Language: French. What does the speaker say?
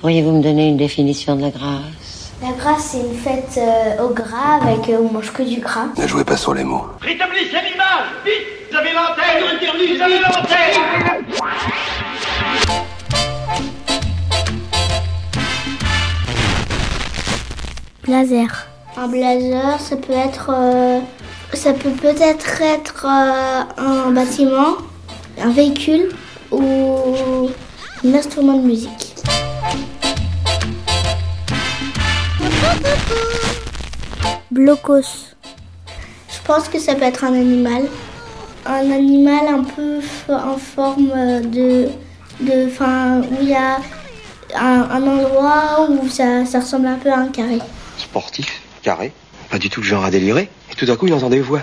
Pourriez-vous me donner une définition de la grâce? La grâce, c'est une fête euh, au gras avec euh, on mange que du gras. Ne jouez pas sur les mots. Rétablissez l'image Vite Vous avez l'antenne Vous avez l'antenne Blazer. Un blazer, ça peut être, euh, ça peut peut-être être euh, un bâtiment, un véhicule ou un instrument de musique. Blocos. Je pense que ça peut être un animal. Un animal un peu en forme de, de, enfin, où il y a un, un endroit où ça, ça ressemble un peu à un carré. Sportif, carré, pas du tout le genre à délirer. Et tout d'un coup, il entend des voix.